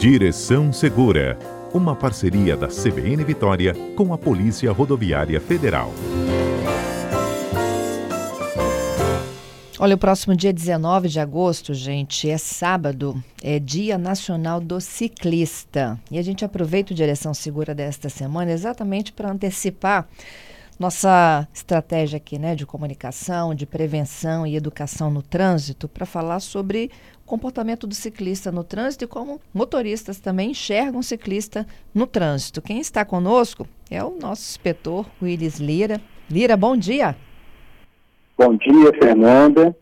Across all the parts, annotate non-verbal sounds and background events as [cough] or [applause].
Direção Segura, uma parceria da CBN Vitória com a Polícia Rodoviária Federal. Olha, o próximo dia 19 de agosto, gente, é sábado, é Dia Nacional do Ciclista. E a gente aproveita o Direção Segura desta semana exatamente para antecipar nossa estratégia aqui, né, de comunicação, de prevenção e educação no trânsito, para falar sobre comportamento do ciclista no trânsito e como motoristas também enxergam o ciclista no trânsito. Quem está conosco é o nosso inspetor Willis Lira. Lira, bom dia. Bom dia, Fernanda.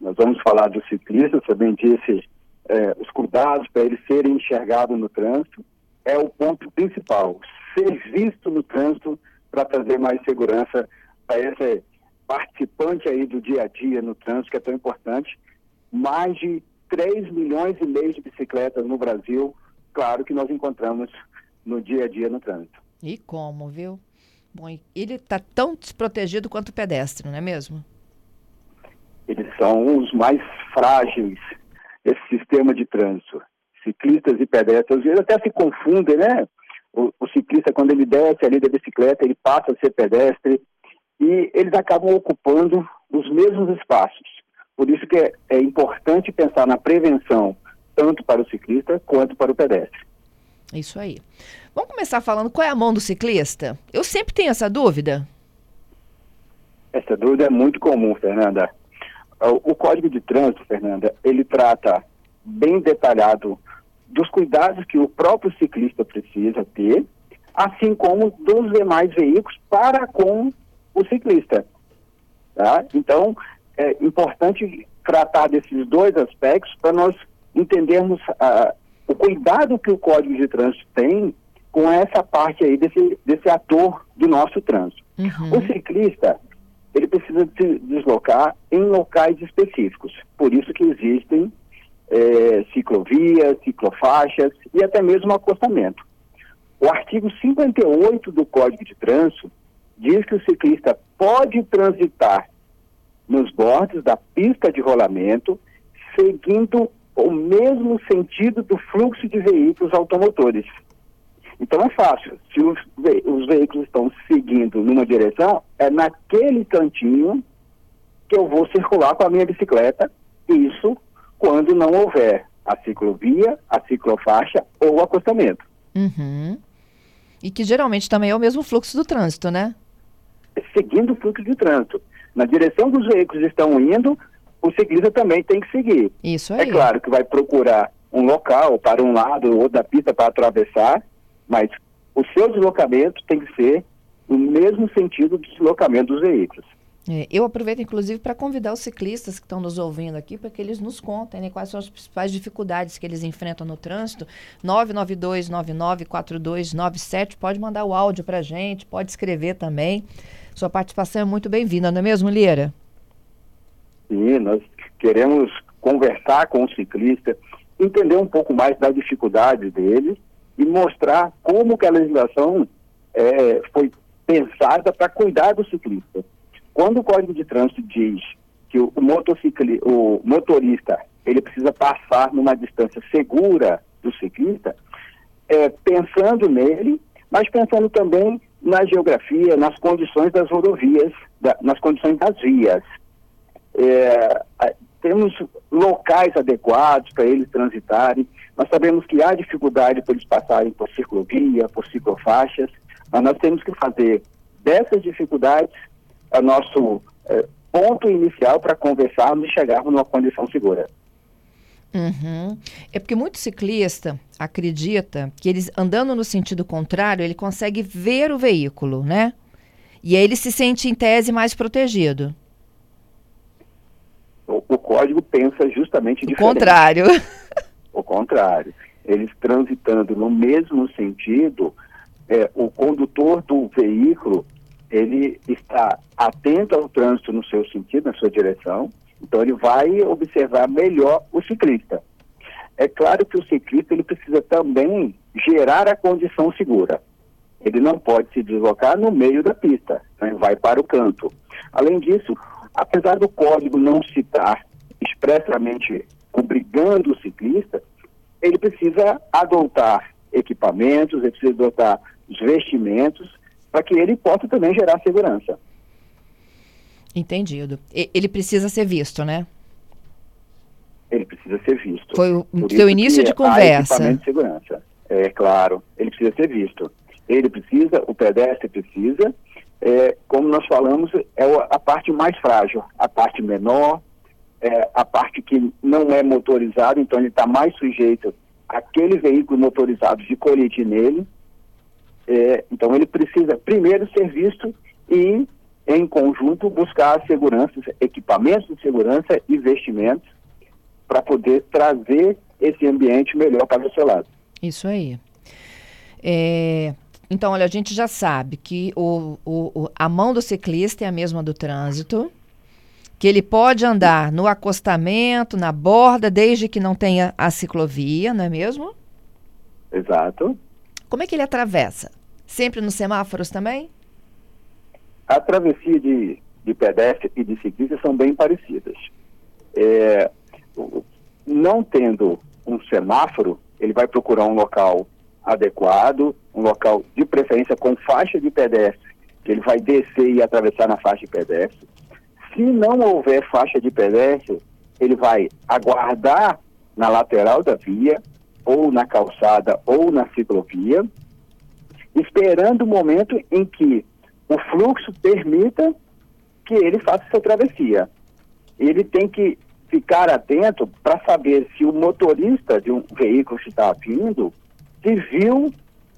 Nós vamos falar do ciclista, você bem disse, é, os cuidados para eles serem enxergados no trânsito é o ponto principal. Ser visto no trânsito para trazer mais segurança para esse participante aí do dia a dia no trânsito, que é tão importante. Mais de 3 milhões e meio de bicicletas no Brasil, claro que nós encontramos no dia a dia no trânsito. E como, viu? Bom, ele está tão desprotegido quanto o pedestre, não é mesmo? Eles são os mais frágeis desse sistema de trânsito. Ciclistas e pedestres, eles até se confundem, né? O, o, ciclista, quando ele desce ali da bicicleta, ele passa a ser pedestre e eles acabam ocupando os mesmos espaços. Por isso que é, é importante pensar na prevenção, tanto para o ciclista quanto para o pedestre. Isso aí. Vamos começar falando qual é a mão do ciclista? Eu sempre tenho essa dúvida. Essa dúvida é muito comum, Fernanda. O Código de Trânsito, Fernanda, ele trata bem detalhado dos cuidados que o próprio ciclista precisa ter, assim como dos demais veículos para com o ciclista. Tá? Então, é importante tratar desses dois aspectos para nós entendermos uh, o cuidado que o Código de Trânsito tem com essa parte aí desse, desse ator do nosso trânsito. Uhum. O ciclista, ele precisa se deslocar em locais específicos. Por isso que existem é, ciclovias, ciclofaixas e até mesmo acostamento. O artigo 58 do Código de Trânsito diz que o ciclista pode transitar nos bordes da pista de rolamento, seguindo o mesmo sentido do fluxo de veículos automotores. Então é fácil. Se os, ve os veículos estão seguindo numa direção, é naquele cantinho que eu vou circular com a minha bicicleta. Isso quando não houver a ciclovia, a ciclofaixa ou o acostamento. Uhum. E que geralmente também é o mesmo fluxo do trânsito, né? Seguindo o fluxo de trânsito. Na direção que os veículos estão indo, o ciclista também tem que seguir. Isso é aí. É claro que vai procurar um local para um lado ou da pista para atravessar, mas o seu deslocamento tem que ser no mesmo sentido do deslocamento dos veículos. É, eu aproveito, inclusive, para convidar os ciclistas que estão nos ouvindo aqui para que eles nos contem né, quais são as principais dificuldades que eles enfrentam no trânsito. 992994297. Pode mandar o áudio para a gente, pode escrever também. Sua participação é muito bem-vinda, não é mesmo, Lira? Sim, nós queremos conversar com o ciclista, entender um pouco mais da dificuldade dele e mostrar como que a legislação é, foi pensada para cuidar do ciclista. Quando o Código de Trânsito diz que o, motocicli, o motorista ele precisa passar numa distância segura do ciclista, é, pensando nele, mas pensando também na geografia, nas condições das rodovias, da, nas condições das vias. É, temos locais adequados para eles transitarem. Nós sabemos que há dificuldade para eles passarem por ciclovia, por ciclofaixas, mas nós temos que fazer dessas dificuldades o nosso é, ponto inicial para conversarmos e chegarmos numa condição segura. Uhum. É porque muito ciclista acredita que eles andando no sentido contrário, ele consegue ver o veículo, né? E aí ele se sente em tese mais protegido. O, o código pensa justamente diferente. O contrário. [laughs] o contrário. Eles transitando no mesmo sentido, é, o condutor do veículo ele está atento ao trânsito no seu sentido, na sua direção, então ele vai observar melhor ciclista. É claro que o ciclista ele precisa também gerar a condição segura. Ele não pode se deslocar no meio da pista, né? vai para o canto. Além disso, apesar do código não citar expressamente obrigando o ciclista, ele precisa adotar equipamentos, ele precisa adotar os vestimentos para que ele possa também gerar segurança. Entendido. ele precisa ser visto, né? Ele precisa ser visto. Foi o seu início de conversa. Equipamento de segurança. É claro, ele precisa ser visto. Ele precisa, o pedestre precisa, é, como nós falamos, é a parte mais frágil, a parte menor, é, a parte que não é motorizada, então ele está mais sujeito àquele veículo motorizado de colete nele. É, então ele precisa primeiro ser visto e, em conjunto, buscar segurança, equipamentos de segurança e investimentos para poder trazer esse ambiente melhor para o seu lado. Isso aí. É, então, olha, a gente já sabe que o, o, a mão do ciclista é a mesma do trânsito, que ele pode andar no acostamento, na borda, desde que não tenha a ciclovia, não é mesmo? Exato. Como é que ele atravessa? Sempre nos semáforos também? A travessia de, de pedestre e de ciclista são bem parecidas. É, não tendo um semáforo, ele vai procurar um local adequado, um local de preferência com faixa de pedestre, que ele vai descer e atravessar na faixa de pedestre. Se não houver faixa de pedestre, ele vai aguardar na lateral da via, ou na calçada, ou na ciclovia, esperando o momento em que o fluxo permita que ele faça essa travessia. Ele tem que ficar atento para saber se o motorista de um veículo que está vindo se viu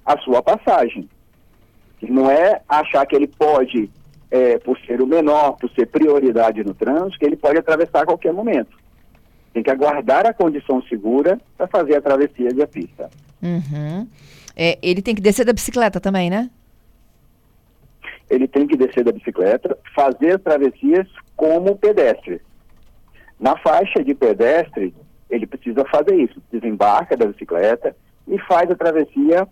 a sua passagem. Não é achar que ele pode, é, por ser o menor, por ser prioridade no trânsito, que ele pode atravessar a qualquer momento. Tem que aguardar a condição segura para fazer a travessia de a pista. Uhum. É, ele tem que descer da bicicleta também, né? Ele tem que descer da bicicleta, fazer travessias como pedestre. Na faixa de pedestre, ele precisa fazer isso. Desembarca da bicicleta, e faz a travessia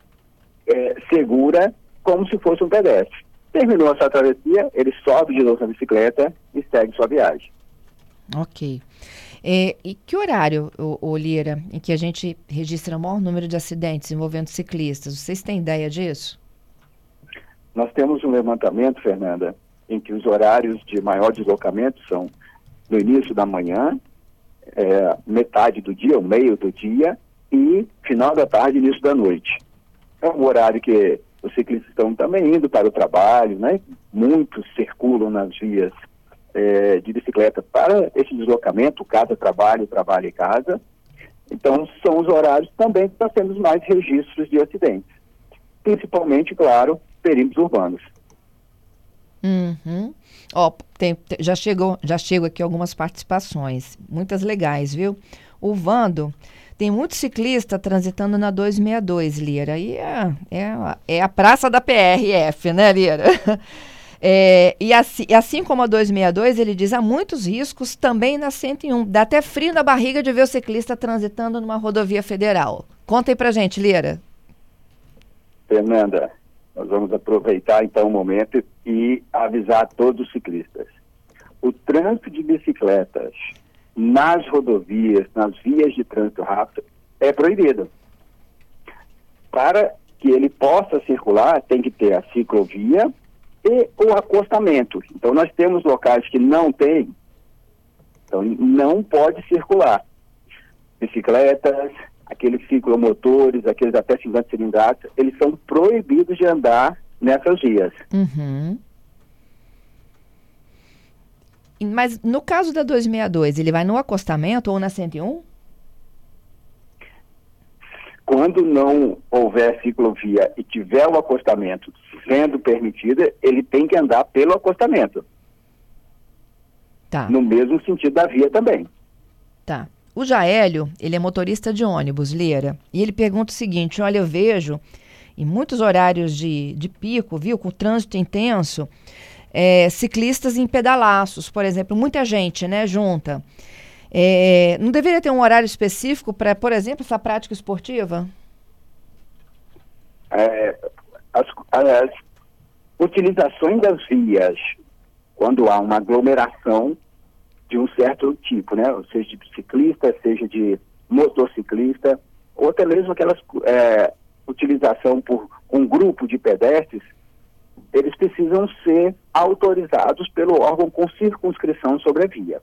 é, segura como se fosse um pedestre. Terminou a sua travessia, ele sobe de novo na bicicleta e segue sua viagem. Ok. É, e que horário, o, Lira, em que a gente registra o maior número de acidentes envolvendo ciclistas? Vocês têm ideia disso? Nós temos um levantamento, Fernanda, em que os horários de maior deslocamento são no início da manhã, é, metade do dia, o meio do dia e final da tarde, início da noite. É um horário que os ciclistas estão também indo para o trabalho, né? Muitos circulam nas vias é, de bicicleta para esse deslocamento, casa-trabalho, trabalho e casa. Então, são os horários também que nós temos mais registros de acidentes. Principalmente, claro, perímetros urbanos. Uhum. Ó, tem, já chegou, já chegou aqui algumas participações, muitas legais, viu? O Vando tem muito ciclista transitando na 262, Lira. E é, é, é a praça da PRF, né, Lira? [laughs] É, e assim, assim como a 262, ele diz, há muitos riscos também na 101. Dá até frio na barriga de ver o ciclista transitando numa rodovia federal. Conta aí pra gente, Lira. Fernanda, nós vamos aproveitar então o momento e avisar todos os ciclistas. O trânsito de bicicletas nas rodovias, nas vias de trânsito rápido, é proibido. Para que ele possa circular, tem que ter a ciclovia e o acostamento. Então, nós temos locais que não tem, então não pode circular. Bicicletas, aqueles ciclomotores, aqueles até 50 cilindrados, eles são proibidos de andar nessas vias. Uhum. Mas no caso da 262, ele vai no acostamento ou na 101? Quando não houver ciclovia e tiver o acostamento sendo permitido, ele tem que andar pelo acostamento. Tá. No mesmo sentido da via também. Tá. O Jaélio, ele é motorista de ônibus, Lira, e ele pergunta o seguinte: olha, eu vejo em muitos horários de, de pico, viu, com trânsito intenso, é, ciclistas em pedalaços, por exemplo, muita gente, né, junta. É, não deveria ter um horário específico para, por exemplo, essa prática esportiva? É, as, as utilizações das vias, quando há uma aglomeração de um certo tipo, né, seja de ciclista, seja de motociclista ou até mesmo aquelas é, utilização por um grupo de pedestres, eles precisam ser autorizados pelo órgão com circunscrição sobre a via.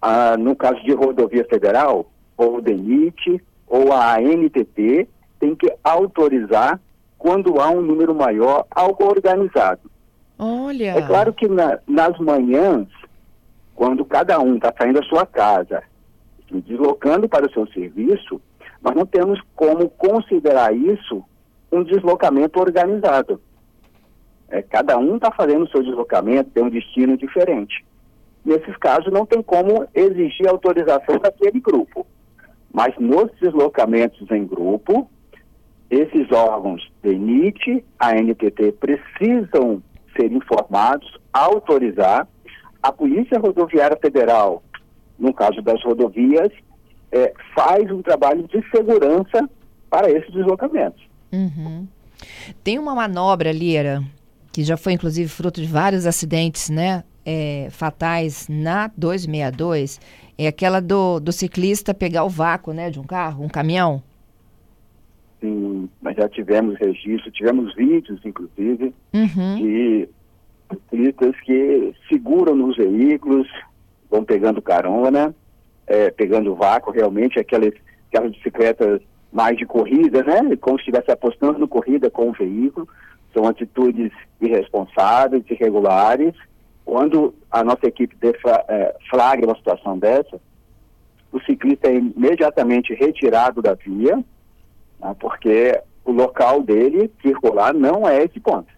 Ah, no caso de rodovia federal, ou o DENIT, ou a ANTT, tem que autorizar quando há um número maior algo organizado. Olha! É claro que na, nas manhãs, quando cada um está saindo da sua casa, se deslocando para o seu serviço, nós não temos como considerar isso um deslocamento organizado. É, cada um está fazendo o seu deslocamento, tem um destino diferente. Nesses casos, não tem como exigir autorização daquele grupo. Mas nos deslocamentos em grupo, esses órgãos, DENIT, a NTT, precisam ser informados, autorizar. A Polícia Rodoviária Federal, no caso das rodovias, é, faz um trabalho de segurança para esses deslocamentos. Uhum. Tem uma manobra, Lira, que já foi inclusive fruto de vários acidentes, né? É, fatais na 262, é aquela do, do ciclista pegar o vácuo, né, de um carro, um caminhão. Sim, mas já tivemos registro, tivemos vídeos, inclusive, uhum. de ciclistas que seguram nos veículos, vão pegando carona, é, pegando vácuo, realmente, aquelas, aquelas bicicletas mais de corrida, né? Como se estivesse apostando no corrida com o veículo. São atitudes irresponsáveis, irregulares. Quando a nossa equipe é, flagra uma situação dessa, o ciclista é imediatamente retirado da via, né, porque o local dele circular não é esse ponto.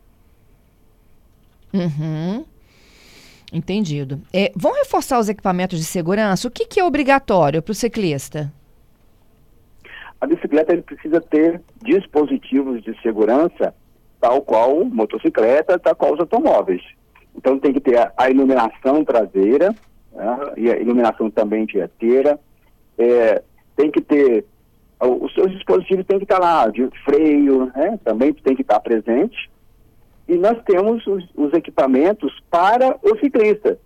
Uhum. Entendido. É, vão reforçar os equipamentos de segurança? O que, que é obrigatório para o ciclista? A bicicleta ele precisa ter dispositivos de segurança tal qual motocicleta, tal qual os automóveis. Então tem que ter a, a iluminação traseira né, e a iluminação também dianteira. É, tem que ter os seus dispositivos tem que estar lá, de freio, né, também tem que estar presente. E nós temos os, os equipamentos para o ciclista.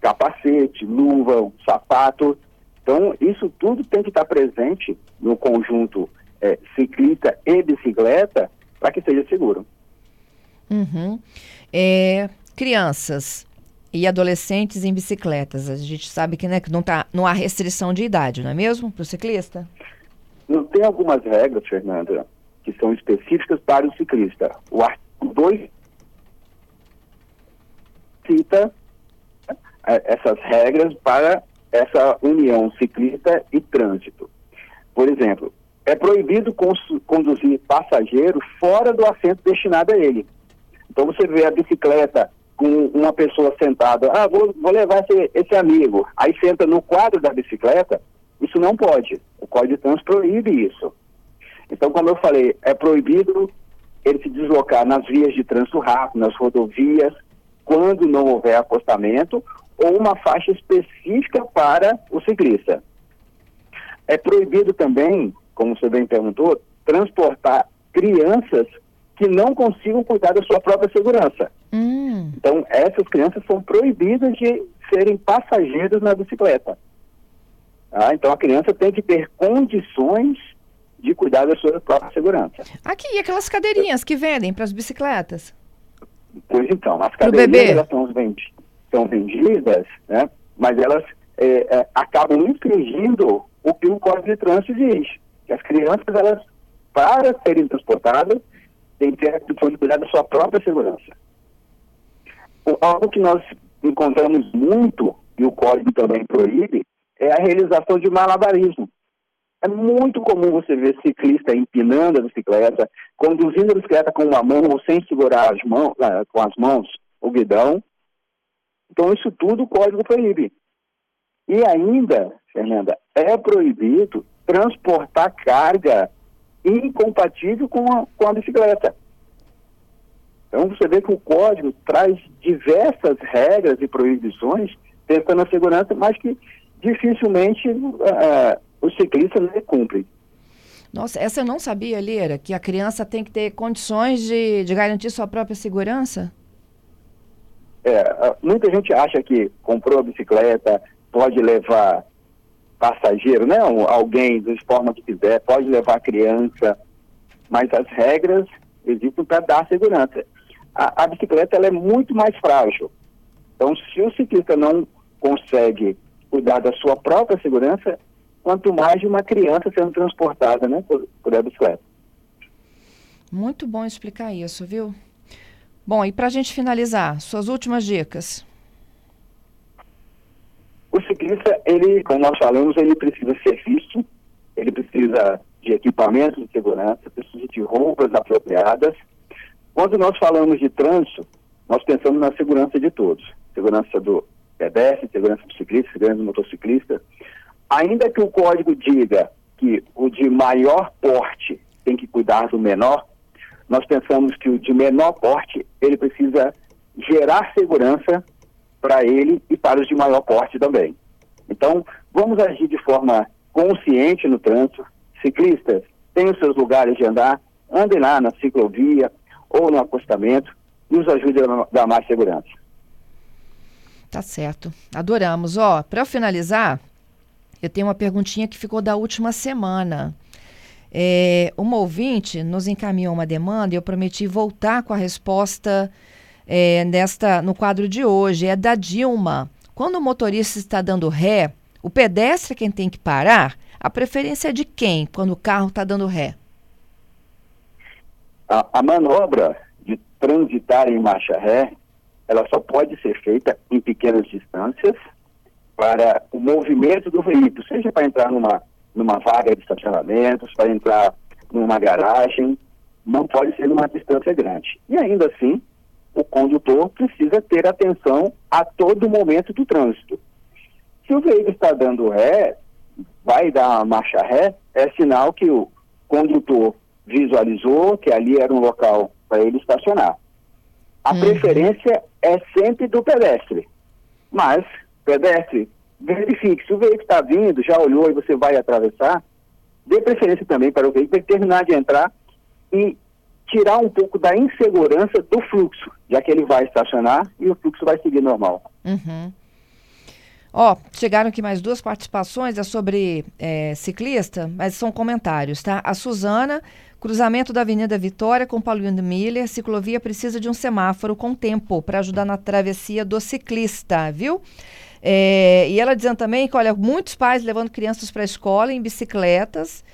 Capacete, luva, sapato. Então, isso tudo tem que estar presente no conjunto é, ciclista e bicicleta para que seja seguro. Uhum. É, crianças e adolescentes em bicicletas. A gente sabe que, né, que não, tá, não há restrição de idade, não é mesmo, para o ciclista? Não tem algumas regras, Fernanda, que são específicas para o ciclista. O artigo 2 cita é, essas regras para essa união ciclista e trânsito. Por exemplo, é proibido conduzir passageiro fora do assento destinado a ele. Então você vê a bicicleta com uma pessoa sentada, ah, vou, vou levar esse, esse amigo, aí senta no quadro da bicicleta, isso não pode. O Código de Trânsito proíbe isso. Então, como eu falei, é proibido ele se deslocar nas vias de trânsito rápido, nas rodovias, quando não houver acostamento, ou uma faixa específica para o ciclista. É proibido também, como você bem perguntou, transportar crianças que não consigam cuidar da sua própria segurança. Hum. Então, essas crianças são proibidas de serem passageiros na bicicleta. Ah, então, a criança tem que ter condições de cuidar da sua própria segurança. Aqui, e aquelas cadeirinhas que vendem para as bicicletas? Pois então, as cadeirinhas elas são, vendi são vendidas, né, mas elas é, é, acabam infringindo o que o Código de Trânsito diz. Que as crianças, elas, para serem transportadas, têm que ter a de cuidar da sua própria segurança. O, algo que nós encontramos muito, e o Código também proíbe, é a realização de malabarismo. É muito comum você ver ciclista empinando a bicicleta, conduzindo a bicicleta com uma mão ou sem segurar as mãos, ah, com as mãos o guidão. Então, isso tudo o código proíbe. E ainda, Fernanda, é proibido transportar carga incompatível com a, com a bicicleta. Então, você vê que o código traz diversas regras e proibições pensando na segurança, mas que dificilmente uh, os ciclistas não cumprem. Nossa, essa eu não sabia, Lira, que a criança tem que ter condições de, de garantir sua própria segurança? É, muita gente acha que comprou a bicicleta, pode levar passageiro, né? Um, alguém de forma que quiser, pode levar a criança, mas as regras existem para dar segurança. A, a bicicleta ela é muito mais frágil. Então, se o ciclista não consegue cuidar da sua própria segurança, quanto mais de uma criança sendo transportada né, por, por a bicicleta. Muito bom explicar isso, viu? Bom, e para a gente finalizar, suas últimas dicas. O ciclista, ele, como nós falamos, ele precisa ser visto, ele precisa de equipamentos de segurança, precisa de roupas apropriadas. Quando nós falamos de trânsito, nós pensamos na segurança de todos. Segurança do pedestre, segurança do ciclista, segurança do motociclista. Ainda que o código diga que o de maior porte tem que cuidar do menor, nós pensamos que o de menor porte, ele precisa gerar segurança para ele e para os de maior porte também. Então, vamos agir de forma consciente no trânsito. Ciclistas os seus lugares de andar, andem lá na ciclovia ou no acostamento, nos ajude a dar mais segurança. Tá certo. Adoramos. Ó, para finalizar, eu tenho uma perguntinha que ficou da última semana. É, uma ouvinte nos encaminhou uma demanda e eu prometi voltar com a resposta é, nesta, no quadro de hoje. É da Dilma. Quando o motorista está dando ré, o pedestre é quem tem que parar? A preferência é de quem quando o carro está dando ré? A, a, manobra de transitar em marcha ré, ela só pode ser feita em pequenas distâncias para o movimento do veículo, seja para entrar numa, numa vaga de estacionamentos, para entrar numa garagem, não pode ser numa distância grande. E ainda assim, o condutor precisa ter atenção a todo momento do trânsito. Se o veículo está dando ré, vai dar marcha ré, é sinal que o condutor visualizou que ali era um local para ele estacionar. A uhum. preferência é sempre do pedestre, mas pedestre, verifique, se o veículo está vindo, já olhou e você vai atravessar, dê preferência também para o veículo terminar de entrar e tirar um pouco da insegurança do fluxo, já que ele vai estacionar e o fluxo vai seguir normal. Uhum. Ó, chegaram aqui mais duas participações, é sobre é, ciclista, mas são comentários, tá? A Suzana, cruzamento da Avenida Vitória com Paulinho Miller, ciclovia precisa de um semáforo com tempo para ajudar na travessia do ciclista, viu? É, e ela dizendo também que, olha, muitos pais levando crianças para a escola em bicicletas,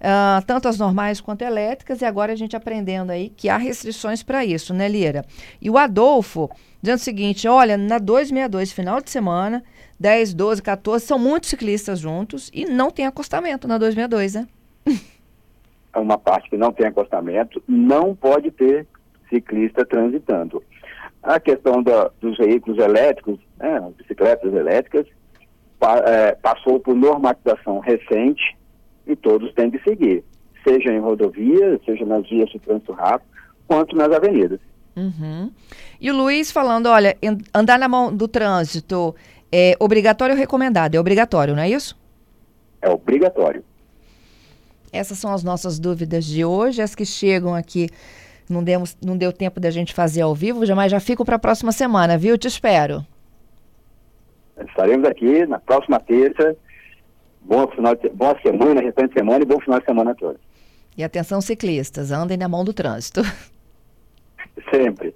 uh, tanto as normais quanto elétricas, e agora a gente aprendendo aí que há restrições para isso, né, Lira? E o Adolfo dizendo o seguinte: olha, na 262, final de semana, 10, 12, 14, são muitos ciclistas juntos e não tem acostamento na 262, né? É uma parte que não tem acostamento, não pode ter ciclista transitando. A questão da, dos veículos elétricos, né, bicicletas elétricas, pa, é, passou por normatização recente e todos têm que seguir, seja em rodovias, seja nas vias de trânsito rápido, quanto nas avenidas. Uhum. E o Luiz falando, olha, andar na mão do trânsito é obrigatório ou recomendado? É obrigatório, não é isso? É obrigatório. Essas são as nossas dúvidas de hoje, as que chegam aqui. Não, demos, não deu tempo da gente fazer ao vivo, mas já fico para a próxima semana, viu? Te espero. Estaremos aqui na próxima terça. Boa, final de, boa semana, restante de semana e bom final de semana a todos. E atenção ciclistas, andem na mão do trânsito. Sempre.